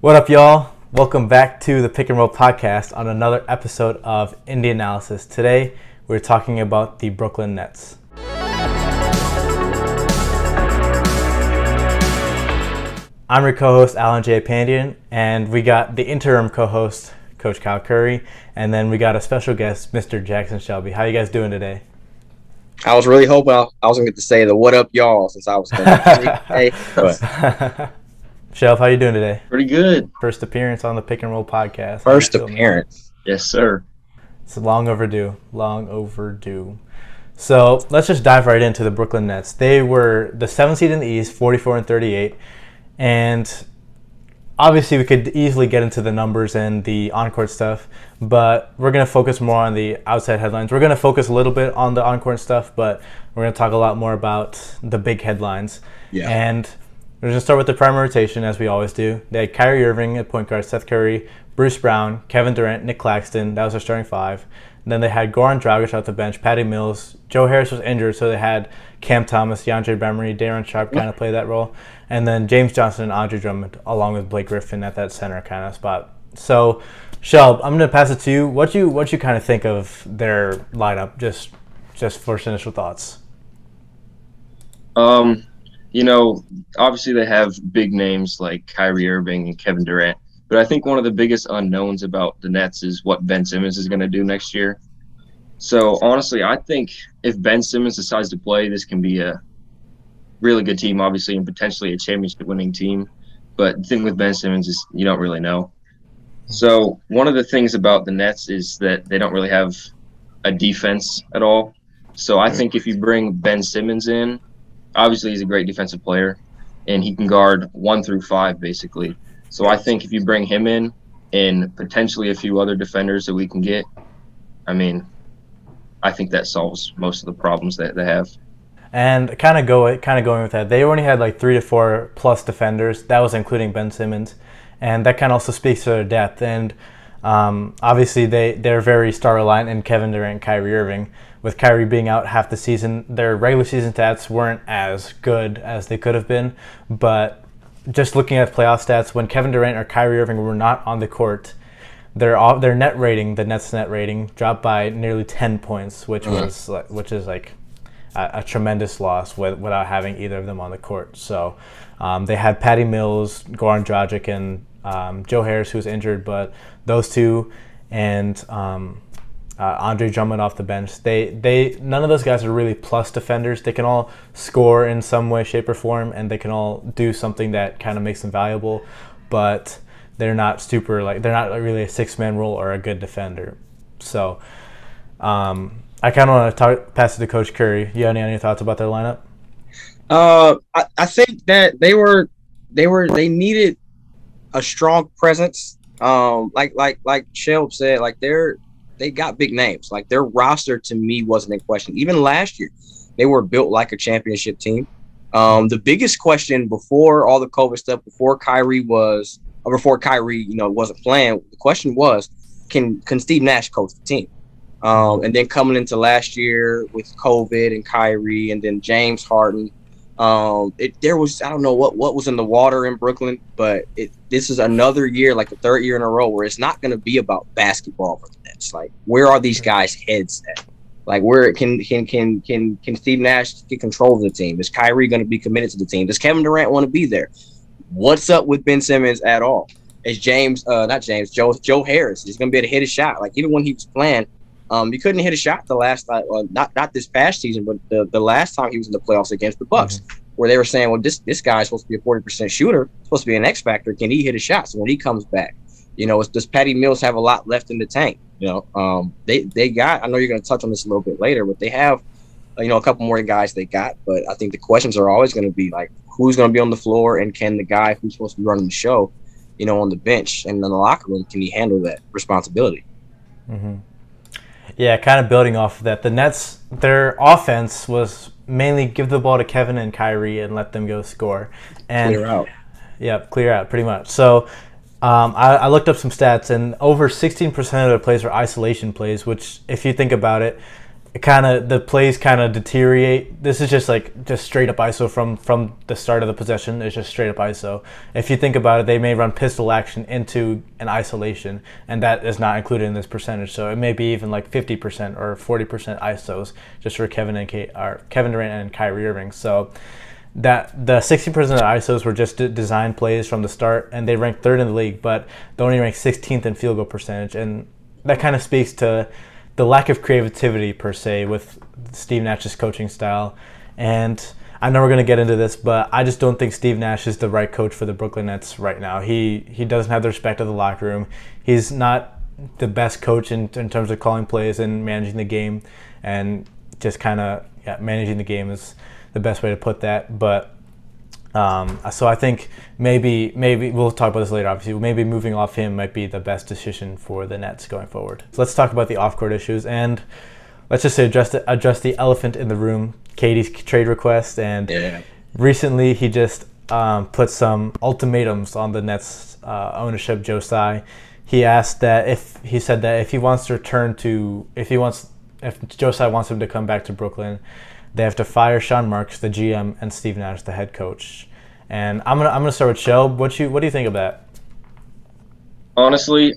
What up, y'all? Welcome back to the Pick and Roll podcast on another episode of Indy Analysis. Today, we're talking about the Brooklyn Nets. I'm your co-host Alan J. Pandian, and we got the interim co-host Coach Kyle Curry, and then we got a special guest, Mr. Jackson Shelby. How you guys doing today? I was really hoping I, was gonna get to say the "What up, y'all" since I was gonna hey, but. Shelf, how you doing today? Pretty good. First appearance on the Pick and Roll podcast. First appearance. Yes, sir. It's long overdue. Long overdue. So let's just dive right into the Brooklyn Nets. They were the seventh seed in the East, 44 and 38. And obviously, we could easily get into the numbers and the on-court stuff, but we're going to focus more on the outside headlines. We're going to focus a little bit on the on-court stuff, but we're going to talk a lot more about the big headlines. Yeah. And we're going to start with the primary rotation, as we always do. They had Kyrie Irving at point guard, Seth Curry, Bruce Brown, Kevin Durant, Nick Claxton. That was their starting five. And then they had Goran Dragic off the bench, Patty Mills. Joe Harris was injured, so they had Cam Thomas, DeAndre Bembry, Day'Ron Sharpe kind of play that role and then James Johnson and Andre Drummond, along with Blake Griffin at that center kind of spot. So, Shelb, I'm gonna pass it to you. What you what you kind of think of their lineup? Just just first initial thoughts. Um, you know, obviously they have big names like Kyrie Irving and Kevin Durant, but I think one of the biggest unknowns about the Nets is what Ben Simmons is going to do next year. So honestly, I think if Ben Simmons decides to play, this can be a really good team, obviously, and potentially a championship winning team. But the thing with Ben Simmons is you don't really know. So one of the things about the Nets is that they don't really have a defense at all. So I think if you bring Ben Simmons in, obviously he's a great defensive player, and he can guard one through five basically. So I think if you bring him in and potentially a few other defenders that we can get, I mean, I think that solves most of the problems that they have. And kind of go kind of going with that, they only had like three to four plus defenders. That was including Ben Simmons, and that kind of also speaks to their depth. And um, obviously, they they're very star aligned in Kevin Durant, and Kyrie Irving. With Kyrie being out half the season, their regular season stats weren't as good as they could have been. But just looking at playoff stats, when Kevin Durant or Kyrie Irving were not on the court, their their net rating, the Nets net rating, dropped by nearly ten points, which uh-huh. was which is like a, a tremendous loss with, without having either of them on the court. So um, they had Patty Mills, Goran Dragic, and um, Joe Harris, who was injured, but those two and um, uh, Andre Drummond off the bench. They they none of those guys are really plus defenders. They can all score in some way, shape, or form, and they can all do something that kind of makes them valuable, but they're not super like they're not really a six man role or a good defender. So. Um, I kind of want to talk, pass it to Coach Curry. You have any, any thoughts about their lineup? Uh, I, I think that they were they were they needed a strong presence. Um, like like like Shelb said, like they're they got big names. Like their roster to me wasn't in question. Even last year, they were built like a championship team. Um, the biggest question before all the COVID stuff, before Kyrie was, or before Kyrie, you know, wasn't playing, the question was, can can Steve Nash coach the team? Um, and then coming into last year with COVID and Kyrie and then James Harden, um, it, there was I don't know what what was in the water in Brooklyn, but it, this is another year, like the third year in a row, where it's not going to be about basketball for the Nets. Like, where are these guys' heads at? Like, where can can can can can Steve Nash get control of the team? Is Kyrie going to be committed to the team? Does Kevin Durant want to be there? What's up with Ben Simmons at all? Is James, uh, not James, Joe Joe Harris? He's going to be able to hit a shot. Like even when he was playing, um, you couldn't hit a shot the last time, well, not not this past season, but the, the last time he was in the playoffs against the Bucks, mm-hmm. where they were saying, well, this this guy's supposed to be a forty percent shooter, supposed to be an X factor. Can he hit a shot? So when he comes back, you know, does Patty Mills have a lot left in the tank? You know, um, they they got. I know you're going to touch on this a little bit later, but they have, uh, you know, a couple more guys they got. But I think the questions are always going to be like, who's going to be on the floor, and can the guy who's supposed to be running the show, you know, on the bench and in the locker room, can he handle that responsibility? Mm-hmm. Yeah, kind of building off of that. The Nets, their offense was mainly give the ball to Kevin and Kyrie and let them go score. And clear out. Yeah, clear out pretty much. So um, I, I, looked up some stats, and over 16% of their plays were isolation plays, which, if you think about it, kind of the plays kind of deteriorate. This is just like just straight up ISO from from the start of the possession. It's just straight up ISO. If you think about it, they may run pistol action into an isolation, and that is not included in this percentage. So it may be even like 50% or 40% ISOs just for Kevin and Kate, or Kevin Durant and Kyrie Irving. So that the 60% of ISOs were just design plays from the start, and they ranked third in the league, but they only ranked 16th in field goal percentage, and that kind of speaks to the lack of creativity per se with Steve Nash's coaching style. And I know we're going to get into this, but I just don't think Steve Nash is the right coach for the Brooklyn Nets right now. He he doesn't have the respect of the locker room. He's not the best coach in, in terms of calling plays and managing the game, and just kind of yeah, managing the game is the best way to put that. But um, so I think maybe maybe we'll talk about this later. Obviously, maybe moving off him might be the best decision for the Nets going forward. So let's talk about the off-court issues and let's just say address the, address the elephant in the room, KD's trade request. And yeah. recently, he just um, put some ultimatums on the Nets uh, ownership, Joe Tsai. He asked that if he said that if he wants to return to if he wants if Joe Tsai wants him to come back to Brooklyn, they have to fire Sean Marks, the GM, and Steve Nash, the head coach. And I'm gonna I'm gonna start with Shell. What you what do you think of that? Honestly,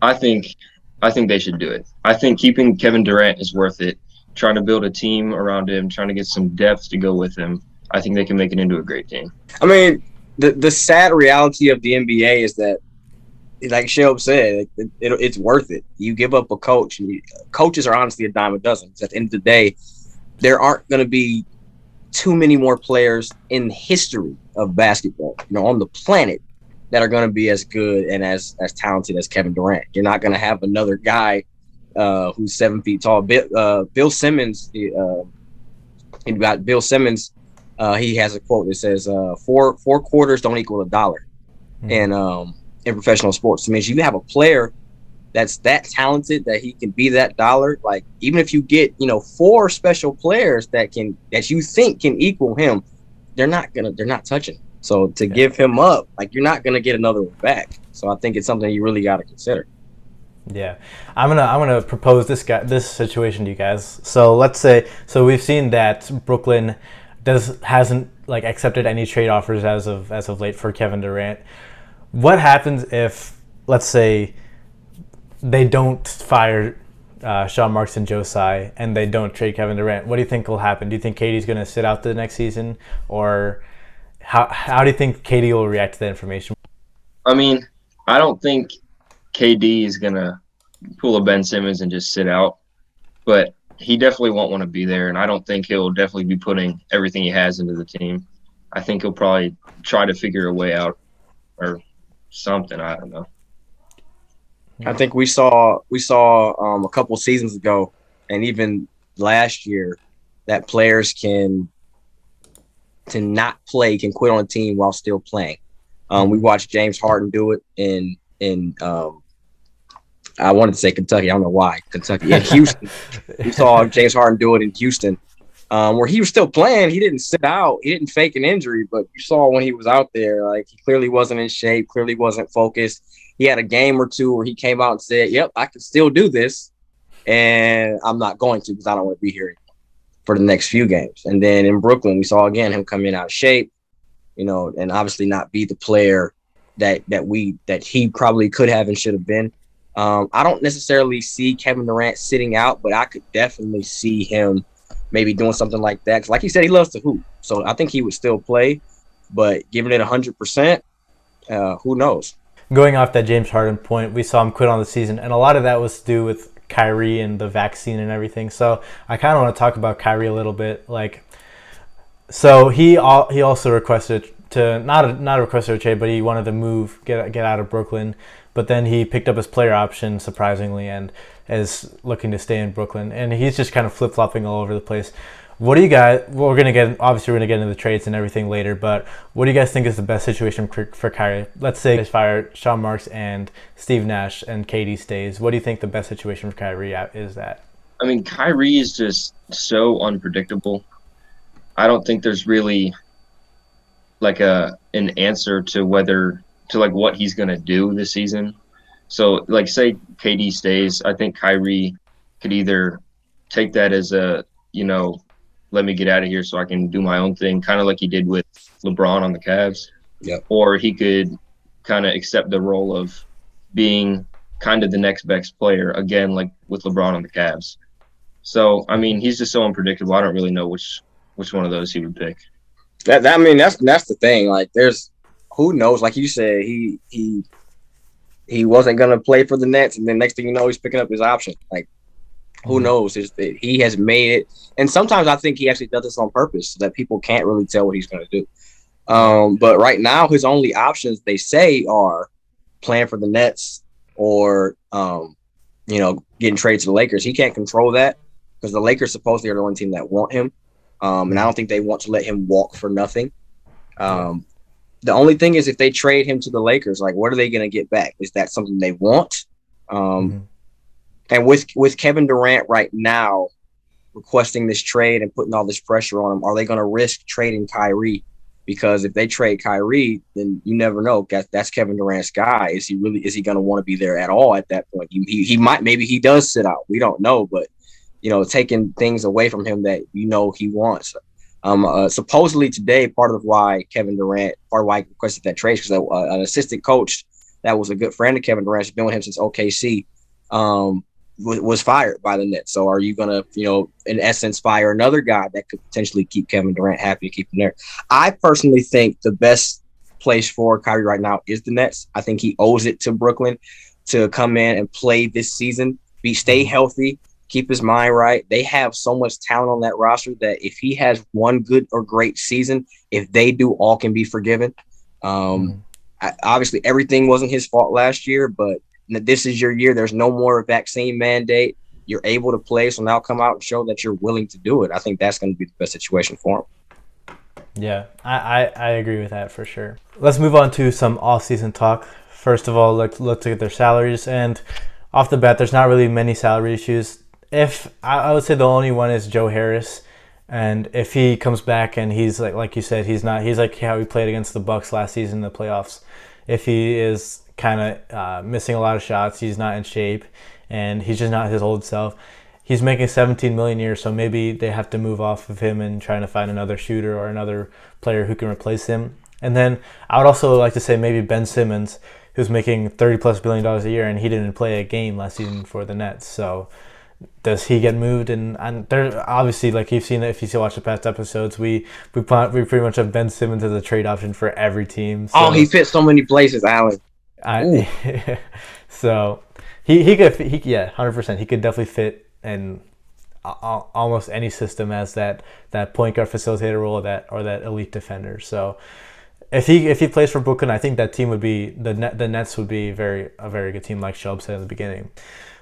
I think I think they should do it. I think keeping Kevin Durant is worth it. Trying to build a team around him, trying to get some depth to go with him. I think they can make it into a great team. I mean, the the sad reality of the NBA is that, like Shelb said, it, it, it's worth it. You give up a coach, and you, coaches are honestly a dime a dozen. At the end of the day, there aren't going to be too many more players in history of basketball, you know, on the planet that are going to be as good and as as talented as Kevin Durant. You're not going to have another guy uh, who's seven feet tall. Bill, uh, Bill Simmons, uh, you got Bill Simmons. Uh, he has a quote that says, uh, four four quarters don't equal a dollar," mm-hmm. and um, in professional sports, it means you have a player that's that talented that he can be that dollar. Like even if you get you know four special players that can that you think can equal him, they're not gonna they're not touching. So to yeah. give him up, like you're not gonna get another one back. So I think it's something you really got to consider. Yeah, I'm gonna I'm gonna propose this guy this situation to you guys. So let's say so we've seen that Brooklyn does hasn't like accepted any trade offers as of as of late for Kevin Durant. What happens if let's say they don't fire uh, Sean Marks and Joe Tsai and they don't trade Kevin Durant, what do you think will happen? Do you think KD's going to sit out the next season, or how how do you think KD will react to that information? I mean, I don't think KD is going to pull a Ben Simmons and just sit out, but he definitely won't want to be there, and I don't think he'll definitely be putting everything he has into the team. I think he'll probably try to figure a way out or something. I don't know. I think we saw we saw um, a couple seasons ago, and even last year, that players can to not play can quit on a team while still playing. Um, we watched James Harden do it in in um, I wanted to say Kentucky. I don't know why Kentucky. In Houston, we saw James Harden do it in Houston, um, where he was still playing. He didn't sit out. He didn't fake an injury, but you saw when he was out there, like he clearly wasn't in shape. Clearly wasn't focused he had a game or two where he came out and said, "Yep, I can still do this," and I'm not going to because I don't want to be here for the next few games. And then in Brooklyn, we saw again him come in out of shape, you know, and obviously not be the player that that we that he probably could have and should have been. Um, I don't necessarily see Kevin Durant sitting out, but I could definitely see him maybe doing something like that. Like he said, he loves to hoop, so I think he would still play. But giving it hundred uh, percent, who knows? going off that James Harden point, we saw him quit on the season, and a lot of that was to do with Kyrie and the vaccine and everything. So I kind of want to talk about Kyrie a little bit. Like, so he he also requested to not a, not a request to trade, but he wanted to move, get get out of Brooklyn. But then he picked up his player option surprisingly, and is looking to stay in Brooklyn. And he's just kind of flip flopping all over the place. What do you guys? Well, we're gonna get obviously we're gonna get into the trades and everything later, but what do you guys think is the best situation for, for Kyrie? Let's say they fire Sean Marks and Steve Nash and KD stays. What do you think the best situation for Kyrie is? That I mean, Kyrie is just so unpredictable. I don't think there's really like a an answer to whether to like what he's gonna do this season. So like say KD stays, I think Kyrie could either take that as a you know, let me get out of here so I can do my own thing, kind of like he did with LeBron on the Cavs. Yeah. Or he could kind of accept the role of being kind of the next best player again, like with LeBron on the Cavs. So I mean, he's just so unpredictable. I don't really know which which one of those he would pick. That, that I mean, that's that's the thing. Like, there's who knows? Like you said, he he he wasn't gonna play for the Nets, and then next thing you know, he's picking up his option. Like, who Mhm. knows? It's, he has made it, and sometimes I think he actually does this on purpose so that people can't really tell what he's gonna do. Um, but right now, his only options they say are playing for the Nets or um, you know, getting traded to the Lakers. He can't control that because the Lakers supposedly are the only team that want him. Um, and I don't think they want to let him walk for nothing. Um, the only thing is if they trade him to the Lakers, like what are they going to get back? Is that something they want? Um, Mhm. And with with Kevin Durant right now requesting this trade and putting all this pressure on him, are they going to risk trading Kyrie? Because if they trade Kyrie, then you never know. That, that's Kevin Durant's guy. Is he really? Is he going to want to be there at all at that point? He, he he might. Maybe he does sit out. We don't know. But you know, taking things away from him that you know he wants. Um, uh, supposedly today, part of why Kevin Durant, part of why he requested that trade, because uh, an assistant coach that was a good friend of Kevin Durant's been with him since OKC, um, was, was fired by the Nets. So are you gonna, you know, in essence, fire another guy that could potentially keep Kevin Durant happy and keep him there? I personally think the best place for Kyrie right now is the Nets. I think he owes it to Brooklyn to come in and play this season, be stay healthy, keep his mind right. They have so much talent on that roster that if he has one good or great season, if they do, all can be forgiven. Um, Mhm. I, obviously, everything wasn't his fault last year, but this is your year. There's no more vaccine mandate. You're able to play, so now come out and show that you're willing to do it. I think that's going to be the best situation for him. Yeah, I, I, I agree with that for sure. Let's move on to some off-season talk. First of all, let's let's look at their salaries. And off the bat, there's not really many salary issues. If I, would say the only one is Joe Harris, and if he comes back and he's like like you said, he's not he's like how he played against the Bucks last season in the playoffs. If he is kind of uh, missing a lot of shots, he's not in shape, and he's just not his old self he's making 17 million a year, so maybe they have to move off of him and trying to find another shooter or another player who can replace him. And then I would also like to say maybe Ben Simmons, who's making 30 plus billion dollars a year, and he didn't play a game last season for the Nets. So does he get moved? And and there obviously, like you've seen, it if you watch the past episodes, we we put, we pretty much have Ben Simmons as a trade option for every team. So oh, he fits so many places, Alan. I, so he he could he yeah hundred percent he could definitely fit in almost any system as that that point guard facilitator role that or that elite defender. So if he if he plays for Brooklyn, I think that team would be the net the Nets would be very a very good team like Shelb said in the beginning.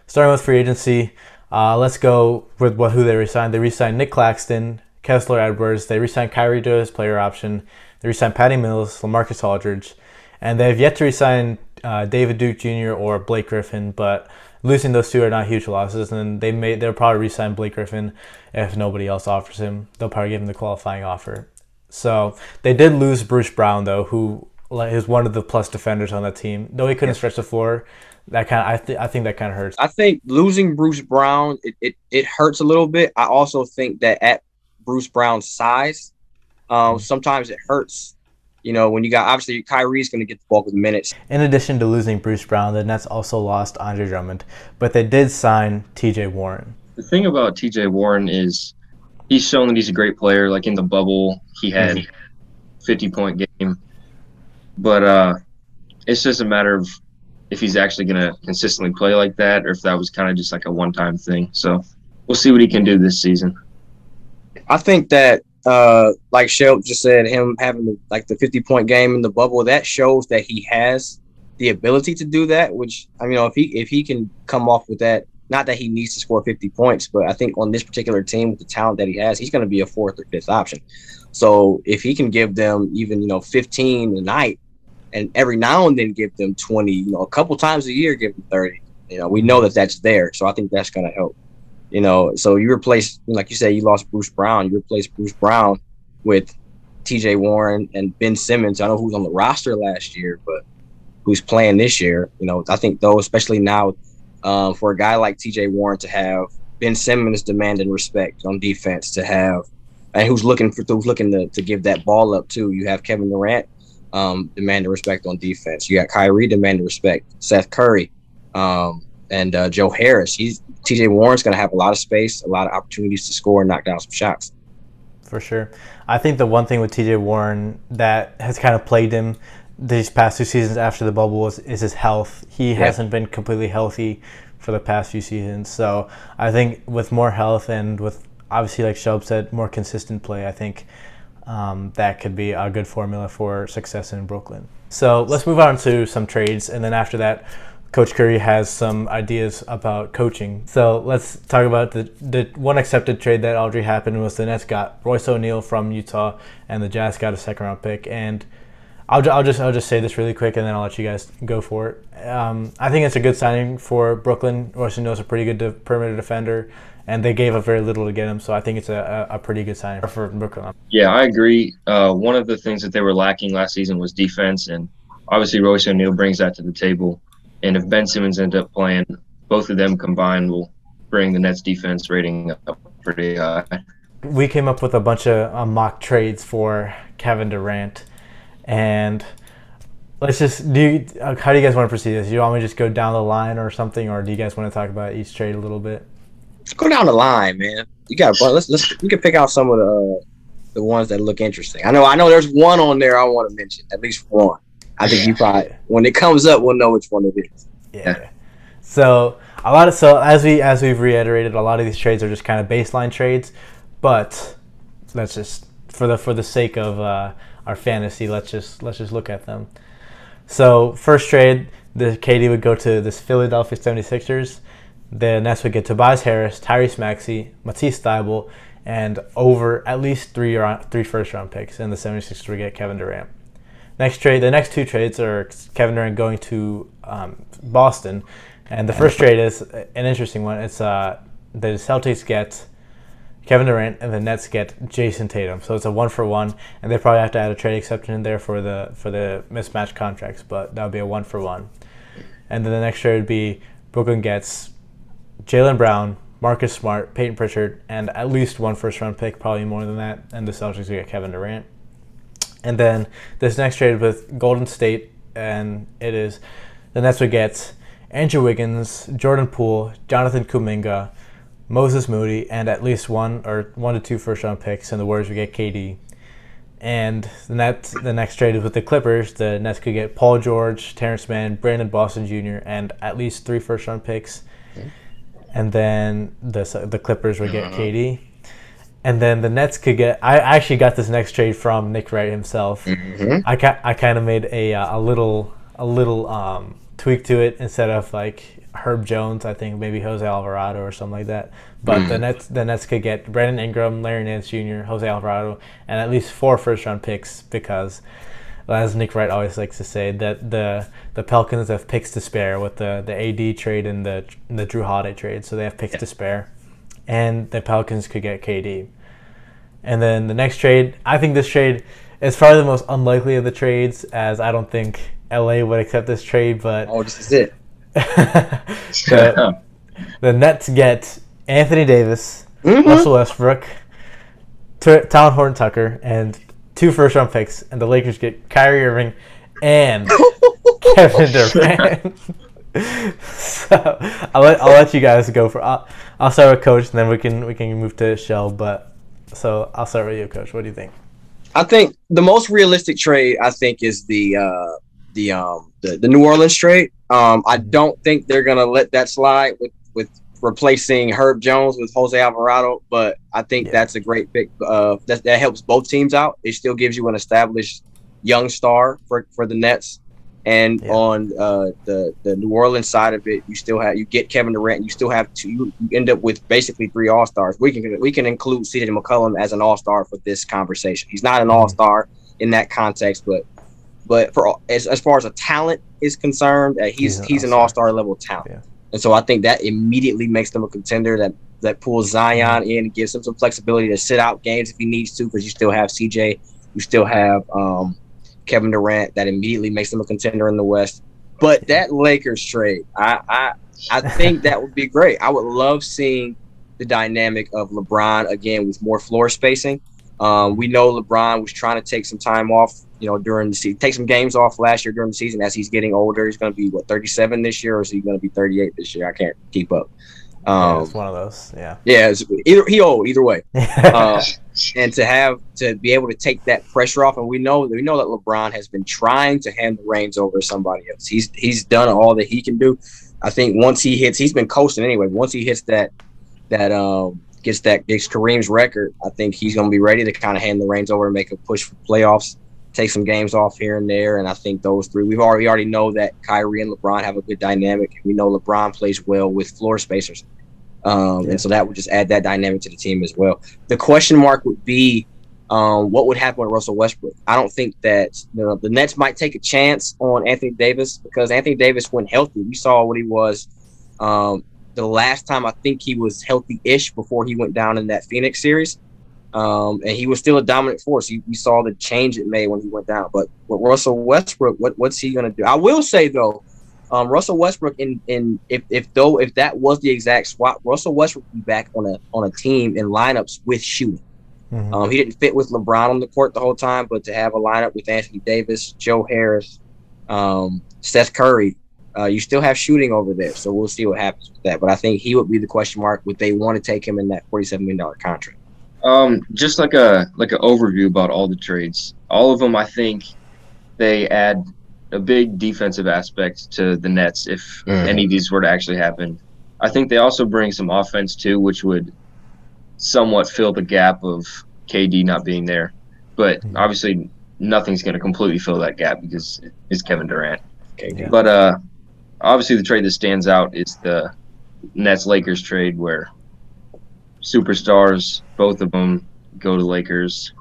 Starting with free agency, uh, let's go with what who they resigned. They resigned Nick Claxton, Kessler Edwards. They resigned Kyrie to his player option. They resigned Patty Mills, LaMarcus Aldridge, and they have yet to resign uh, David Duke Jr. or Blake Griffin. But losing those two are not huge losses, and they may they'll probably resign Blake Griffin if nobody else offers him. They'll probably give him the qualifying offer. So they did lose Bruce Brown though, who like, is one of the plus defenders on that team. Though he couldn't stretch the floor, that kind of I th- I think that kind of hurts. I think losing Bruce Brown it, it, it hurts a little bit. I also think that at Bruce Brown's size, um, sometimes it hurts. You know, when you got obviously Kyrie's going to get the bulk of the minutes. In addition to losing Bruce Brown, the Nets also lost Andre Drummond, but they did sign T.J. Warren. The thing about TJ Warren is he's shown that he's a great player. Like in the bubble, he had 50 point game. But uh, it's just a matter of if he's actually going to consistently play like that or if that was kind of just like a one time thing. So we'll see what he can do this season. I think that, uh, like Shel just said, him having the, like the 50 point game in the bubble, that shows that he has the ability to do that. Which I mean, if he if he can come off with that, not that he needs to score 50 points, but I think on this particular team with the talent that he has, he's going to be a fourth or fifth option. So if he can give them even you know 15 a night, and every now and then give them 20, you know, a couple times a year, give them 30. You know, we know that that's there, so I think that's going to help. You know, so you replace, like you said, you lost Bruce Brown. You replace Bruce Brown with T.J. Warren and Ben Simmons. I know who's on the roster last year, but who's playing this year. You know, I think though, especially now, um, for a guy like T.J. Warren to have Ben Simmons demanding respect on defense to have, and who's looking for who's looking to, to give that ball up too. You have Kevin Durant um, demanding respect on defense. You got Kyrie demanding respect. Seth Curry, um, and uh, Joe Harris. He's T.J. Warren's going to have a lot of space, a lot of opportunities to score and knock down some shots. For sure, I think the one thing with T.J. Warren that has kind of plagued him these past two seasons after the bubble is, is his health. He hasn't been completely healthy for the past few seasons. So I think with more health and with obviously, like Shelb said, more consistent play, I think um, that could be a good formula for success in Brooklyn. So let's move on to some trades, and then after that, Coach Curry has some ideas about coaching. So let's talk about the the one accepted trade that already happened was the Nets got Royce O'Neale from Utah, and the Jazz got a second round pick. And I'll, I'll just I'll just say this really quick, and then I'll let you guys go for it. Um, I think it's a good signing for Brooklyn. Royce O'Neale's a pretty good de- perimeter defender, and they gave up very little to get him. So I think it's a, a, pretty good signing for Brooklyn. Yeah, I agree. Uh, one of the things that they were lacking last season was defense, and obviously Royce O'Neale brings that to the table. And if Ben Simmons ends up playing, both of them combined will bring the Nets defense rating up pretty high. We came up with a bunch of uh, mock trades for Kevin Durant, and let's just do. You, uh, how do you guys want to proceed this? Do you want me to just go down the line or something, or do you guys want to talk about each trade a little bit? Go down the line, man. You got let's let's we can pick out some of the the ones that look interesting. I know I know there's one on there I want to mention, at least one. I think you probably when it comes up, we'll know which one it is. Yeah. So a lot of so as we as we've reiterated, a lot of these trades are just kind of baseline trades, but let's just for the for the sake of uh, our fantasy, let's just let's just look at them. So first trade, the KD would go to this Philadelphia 76ers. The Nets would get Tobias Harris, Tyrese Maxey, Matisse Thybulle, and over at least three round, three first round picks, and the 76ers would get Kevin Durant. Next trade, the next two trades are Kevin Durant going to um, Boston, and the first trade is an interesting one. It's uh, the Celtics get Kevin Durant and the Nets get Jayson Tatum. So it's a one for one, and they probably have to add a trade exception in there for the for the mismatched contracts, but that would be a one for one. And then the next trade would be Brooklyn gets Jaylen Brown, Marcus Smart, Payton Pritchard, and at least one first round pick, probably more than that, and the Celtics get Kevin Durant. And then this next trade with Golden State, and it is the Nets would get Andrew Wiggins, Jordan Poole, Jonathan Kuminga, Moses Moody, and at least one or one to two first round picks, and the Warriors would get KD. And the Nets, the next trade is with the Clippers. The Nets could get Paul George, Terance Mann, Brandon Boston Jr., and at least three first round picks. And then the the Clippers would get KD and then the Nets could get. I actually got this next trade from Nick Wright himself. Mm-hmm. I ca- I kind of made a uh, a little a little um, tweak to it instead of like Herb Jones. I think maybe Jose Alvarado or something like that. But Mm. the Nets the Nets could get Brandon Ingram, Larry Nance Jr., Jose Alvarado, and at least four first round picks because. As Nick Wright always likes to say, that the the Pelicans have picks to spare with the, the AD trade and the the Jrue Holiday trade, so they have picks to spare and the Pelicans could get KD. And then the next trade, I think this trade is probably the most unlikely of the trades, as I don't think LA would accept this trade. But Oh, this is it. the, the Nets get Anthony Davis, Mhm. Russell Westbrook, T- Talen Horton Tucker, and two first round picks, and the Lakers get Kyrie Irving and Kevin Durant. so I'll let, I'll let you guys go for. I'll, I'll start with Coach, and then we can we can move to Shell. But so I'll start with you, Coach. What do you think? I think the most realistic trade I think is the uh the um the, the New Orleans trade. Um I don't think they're gonna let that slide with with replacing Herb Jones with Jose Alvarado, but I think Yeah. that's a great pick. Uh that that helps both teams out. It still gives you an established young star for for the Nets. And Yeah. on uh, the the New Orleans side of it, you still have you get Kevin Durant. You still have two. You, end up with basically three All Stars. We can we can include C.J. McCollum as an All Star for this conversation. He's not Mm-hmm. an All Star in that context, but but for as, as far as a talent is concerned, uh, he's He's an he's an all-star. All Star level talent. Yeah. And so I think that immediately makes them a contender. That that pulls Zion in gives him some flexibility to sit out games if he needs to, because you still have C.J. You still have um, Kevin Durant. That immediately makes them a contender in the West. But that Lakers trade, I I, I think that would be great. I would love seeing the dynamic of LeBron again with more floor spacing. Um, we know LeBron was trying to take some time off, you know, during the season, take some games off last year during the season. As he's getting older, he's going to be what 37 this year, or is he going to be 38 this year? I can't keep up. yeah, Um, it's one of those. Yeah. yeah, either he old either way. Uh, and to have to be able to take that pressure off, and we know we know that LeBron has been trying to hand the reins over to somebody else. He's he's done all that he can do. I think once he hits, he's been coasting anyway. Once he hits that that um gets that gets Kareem's record, I think he's going to be ready to kind of hand the reins over and make a push for playoffs, take some games off here and there. And I think those three, we've already we already know that Kyrie and LeBron have a good dynamic. We know LeBron plays well with floor spacers. Um, Yeah. And so that would just add that dynamic to the team as well. The question mark would be um, what would happen with Russell Westbrook. I don't think that you know, the Nets might take a chance on Anthony Davis because Anthony Davis, when healthy, we saw what he was um, the last time I think he was healthy-ish before he went down in that Phoenix series. Um, and he was still a dominant force. You, we saw the change it made when he went down. But with Russell Westbrook, what, what's he going to do? I will say though, um, Russell Westbrook in in if, if though if that was the exact swap, Russell Westbrook would be back on a on a team in lineups with shooting. Mhm. Um, he didn't fit with LeBron on the court the whole time, but to have a lineup with Anthony Davis, Joe Harris, um, Steph Curry, uh, you still have shooting over there. So we'll see what happens with that. But I think he would be the question mark. Would they want to take him in that forty-seven million dollar contract? Um, just like a like an overview about all the trades. All of them, I think, they add a big defensive aspect to the Nets if Mhm. any of these were to actually happen. I think they also bring some offense too, which would somewhat fill the gap of KD not being there. But Mhm. obviously, nothing's going to completely fill that gap because it's Kevin Durant. Okay. Yeah. But uh, obviously, the trade that stands out is the Nets Lakers trade, where superstars, both of them, go to Lakers.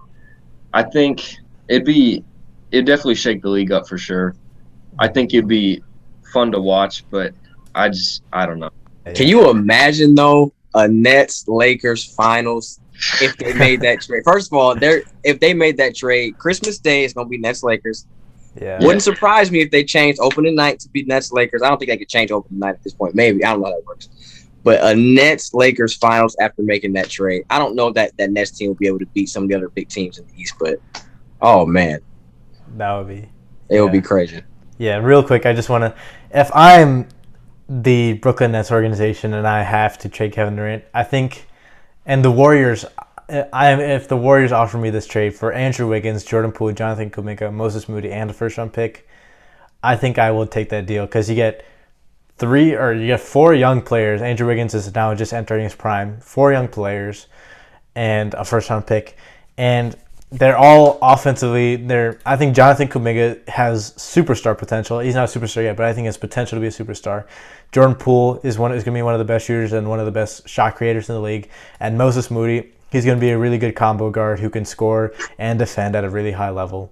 I think it'd be it'd definitely shake the league up for sure. I think it'd be fun to watch, but I just I don't know. Can you imagine though a Nets Lakers finals if they made that trade? First of all, they're if they made that trade, Christmas Day is gonna be Nets Lakers. Yeah. Wouldn't surprise me if they changed opening night to be Nets Lakers. I don't think they could change opening night at this point. Maybe I don't know how that works. But a Nets Lakers finals after making that trade, I don't know that that Nets team will be able to beat some of the other big teams in the East. But oh man, That would be. it would be crazy. Yeah, real quick, I just want to. If I'm the Brooklyn Nets organization and I have to trade Kevin Durant, I think, and the Warriors, I if the Warriors offer me this trade for Andrew Wiggins, Jordan Poole, Jonathan Kuminga, Moses Moody, and a first round pick, I think I will take that deal because you get three or you get four young players. Andrew Wiggins is now just entering his prime. Four young players and a first round pick, and they're all offensively. They're I think Jonathan Kuminga has superstar potential. He's not a superstar yet, but I think his potential to be a superstar. Jordan Poole is one is going to be one of the best shooters and one of the best shot creators in the league. And Moses Moody, he's going to be a really good combo guard who can score and defend at a really high level.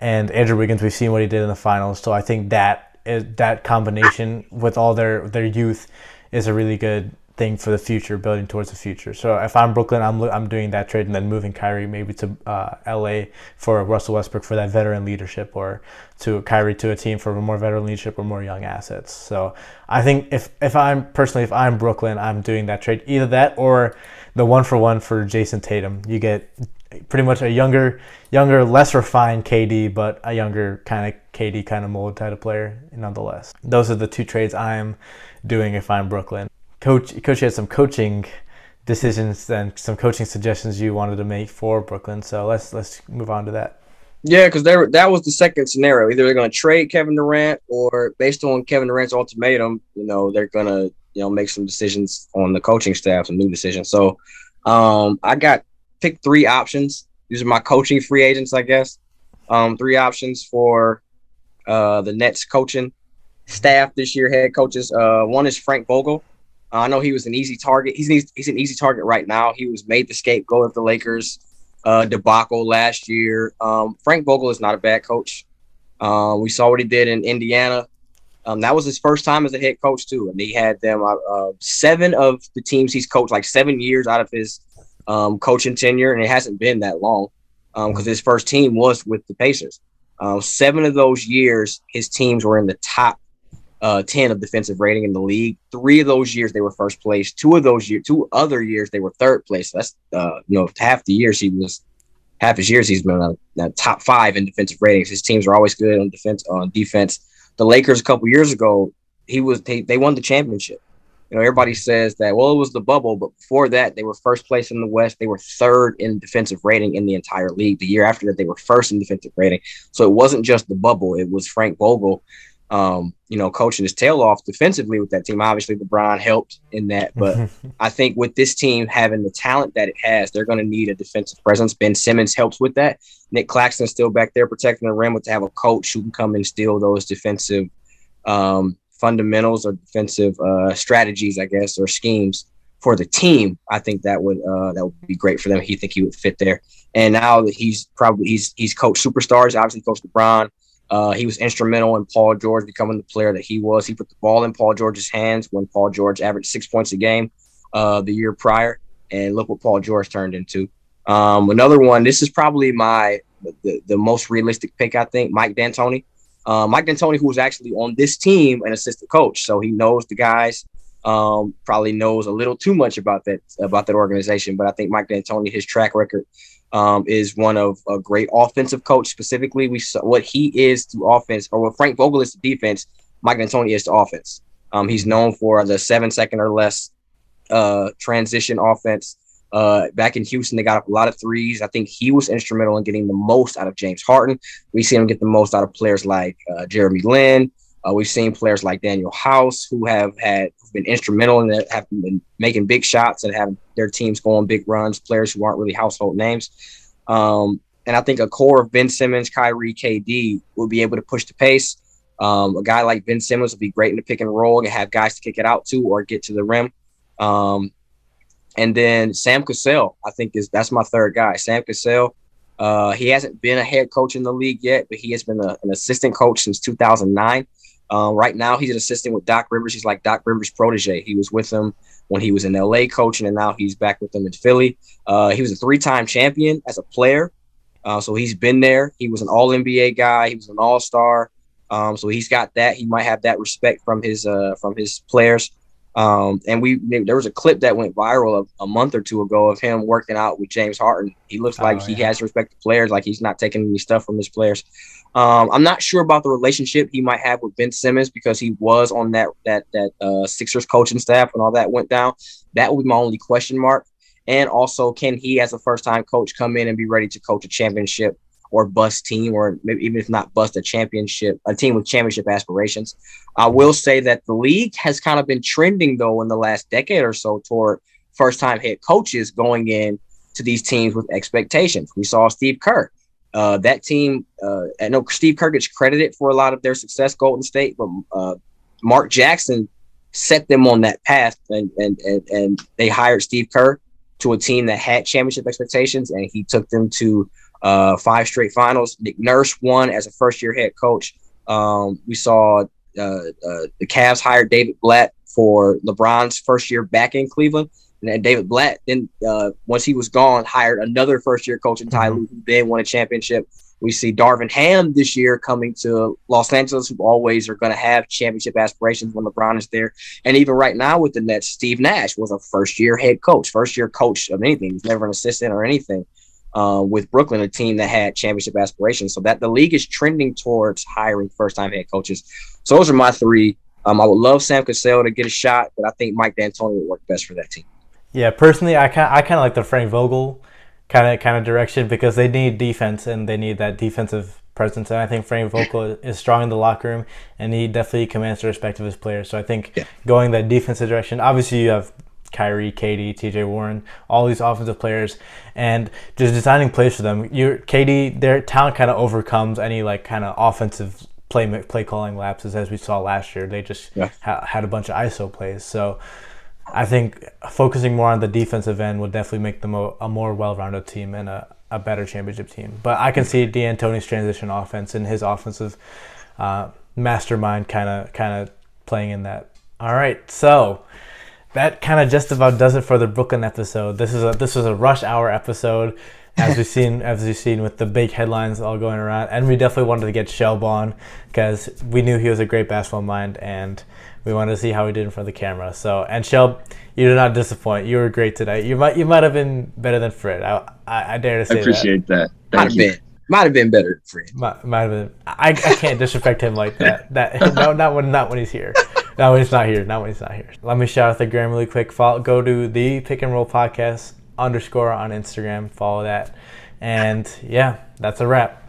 And Andrew Wiggins, we've seen what he did in the finals, so I think that that combination with all their their youth is a really good thing for the future, building towards the future. So if I'm Brooklyn, I'm I'm doing that trade and then moving Kyrie maybe to uh, L.A. for Russell Westbrook for that veteran leadership, or to Kyrie to a team for more veteran leadership or more young assets. So I think if if I'm personally if I'm Brooklyn, I'm doing that trade. Either that or the one for one for Jayson Tatum. You get pretty much a younger, younger, less refined KD, but a younger kind of KD kind of mold type of player nonetheless. Those are the two trades I'm doing if I'm Brooklyn. Coach, coach had some coaching decisions and some coaching suggestions you wanted to make for Brooklyn. So let's let's move on to that. Yeah, because that was the second scenario. Either they're going to trade Kevin Durant, or based on Kevin Durant's ultimatum, you know, they're going to you know make some decisions on the coaching staff, some new decisions. So, um, I got picked three options. These are my coaching free agents, I guess. Um, three options for uh the Nets coaching staff this year, head coaches. Uh, one is Frank Vogel. Uh, I know he was an easy target. He's an easy, he's an easy target right now. He was made the scapegoat of the Lakers uh, debacle last year. Um, Frank Vogel is not a bad coach. Uh, we saw what he did in Indiana. Um, that was his first time as a head coach too, and he had them uh, uh, seven of the teams he's coached, like seven years out of his um, coaching tenure, and it hasn't been that long because his first team was with the Pacers. Uh, seven of those years, his teams were in the top uh, 10 of defensive rating in the league. Three of those years they were first place. Two of those years, two other years they were third place. That's uh, you know half the years he was half his years he's been a, a top five in defensive ratings. His teams are always good on defense. On defense, the Lakers a couple years ago he was they, they won the championship. You know everybody says that well it was the bubble, but before that they were first place in the West. They were third in defensive rating in the entire league. The year after that they were first in defensive rating. So it wasn't just the bubble. It was Frank Vogel um, you know, coaching his tail off defensively with that team. Obviously, LeBron helped in that, but I think with this team having the talent that it has, they're going to need a defensive presence. Ben Simmons helps with that. Nick Claxton's still back there protecting the rim, but to have a coach who can come and steal those defensive um, fundamentals or defensive uh, strategies, I guess, or schemes for the team, I think that would uh, that would be great for them. He think he would fit there. And now that he's probably he's he's coached superstars, obviously coached LeBron. Uh, he was instrumental in Paul George becoming the player that he was. He put the ball in Paul George's hands when Paul George averaged six points a game uh, the year prior, and look what Paul George turned into. Um, another one. This is probably my the, the most realistic pick. I think Mike D'Antoni. Uh, Mike D'Antoni, who was actually on this team, an assistant coach, so he knows the guys. Um, probably knows a little too much about that about that organization, but I think Mike D'Antoni, his track record um, is one of a great offensive coach. Specifically, we saw what he is to offense, or what Frank Vogel is to defense. Mike D'Antoni is to offense. Um, he's known for the seven second or less uh, transition offense. Uh, back in Houston, they got a lot of threes. I think he was instrumental in getting the most out of James Harden. We see him get the most out of players like uh, Jeremy Lin. Uh, we've seen players like Danuel House who have had been instrumental in that, have been making big shots and have their teams go on big runs. Players who aren't really household names, um, and I think a core of Ben Simmons, Kyrie, KD will be able to push the pace. Um, a guy like Ben Simmons will be great in the pick and roll and have guys to kick it out to or get to the rim. Um, and then Sam Cassell, I think is that's my third guy. Sam Cassell. Uh, he hasn't been a head coach in the league yet, but he has been a, an assistant coach since 2009. Um, right now, he's an assistant with Doc Rivers. He's like Doc Rivers' protege. He was with him when he was in LA coaching, and now he's back with them in Philly. Uh, he was a three-time champion as a player, uh, so he's been there. He was an All NBA guy. He was an All Star. Um, so he's got that. He might have that respect from his uh, from his players. Um, and we there was a clip that went viral a, a, month or two ago of him working out with James Harden. He looks like oh, he has respect to players, like he's not taking any stuff from his players. Um, I'm not sure about the relationship he might have with Ben Simmons because he was on that that that uh, Sixers coaching staff when all that went down. That would be my only question mark. And also, can he, as a first time coach, come in and be ready to coach a championship or bust team, or maybe even if not bust a championship, a team with championship aspirations? I will say that the league has kind of been trending though in the last decade or so toward first time head coaches going in to these teams with expectations. We saw Steve Kerr uh, that team, uh, I know Steve Kerr gets credited for a lot of their success, Golden State, but uh, Mark Jackson set them on that path, and, and and and they hired Steve Kerr to a team that had championship expectations, and he took them to uh, five straight finals. Nick Nurse won as a first year head coach. Um, we saw uh, uh, the Cavs hired David Blatt for LeBron's first year back in Cleveland. And David Blatt then uh, once he was gone, hired another first year coach in Ty mm-hmm. Lue, who then won a championship. We see Darvin Ham this year coming to Los Angeles, who always are going to have championship aspirations when LeBron is there. And even right now with the Nets, Steve Nash was a first year head coach, first year coach of anything. He's never an assistant or anything. Uh, with Brooklyn, a team that had championship aspirations, so that the league is trending towards hiring first time head coaches. So those are my three. Um, I would love Sam Cassell to get a shot, but I think Mike D'Antoni would work best for that team. Yeah, personally, I kind I kind of like the Frank Vogel kind of kind of direction because they need defense and they need that defensive presence. And I think Frank Vogel is strong in the locker room and he definitely commands the respect of his players. So I think yeah. going that defensive direction. Obviously, you have Kyrie, KD, TJ Warren, all these offensive players, and just designing plays for them. Your KD, their talent kind of overcomes any like kind of offensive play play calling lapses as we saw last year. They just ha- had a bunch of ISO plays. So I think focusing more on the defensive end would definitely make them a, a more well-rounded team and a, a better championship team. But I can see D'Antoni's transition offense and his offensive uh, mastermind kind of kind of playing in that. All right, so that kind of just about does it for the Brooklyn episode. This is a this was a rush hour episode. as we've seen, as we've seen with the big headlines all going around, and we definitely wanted to get Shelb on because we knew he was a great basketball mind, and we wanted to see how he did in front of the camera. So, and Shelb, you did not disappoint. You were great tonight. You might, you might have been better than Fred. I, I, I dare to say I appreciate that. that. Might have been, might have been better than Fred. Might, might have been. I, I can't disrespect him like that. That no, not when, not when he's here. When he's not here. When he's not here. Let me shout out the gram really quick. Follow, go to the Pick and Roll Podcast underscore on Instagram. Follow that. And yeah, that's a wrap.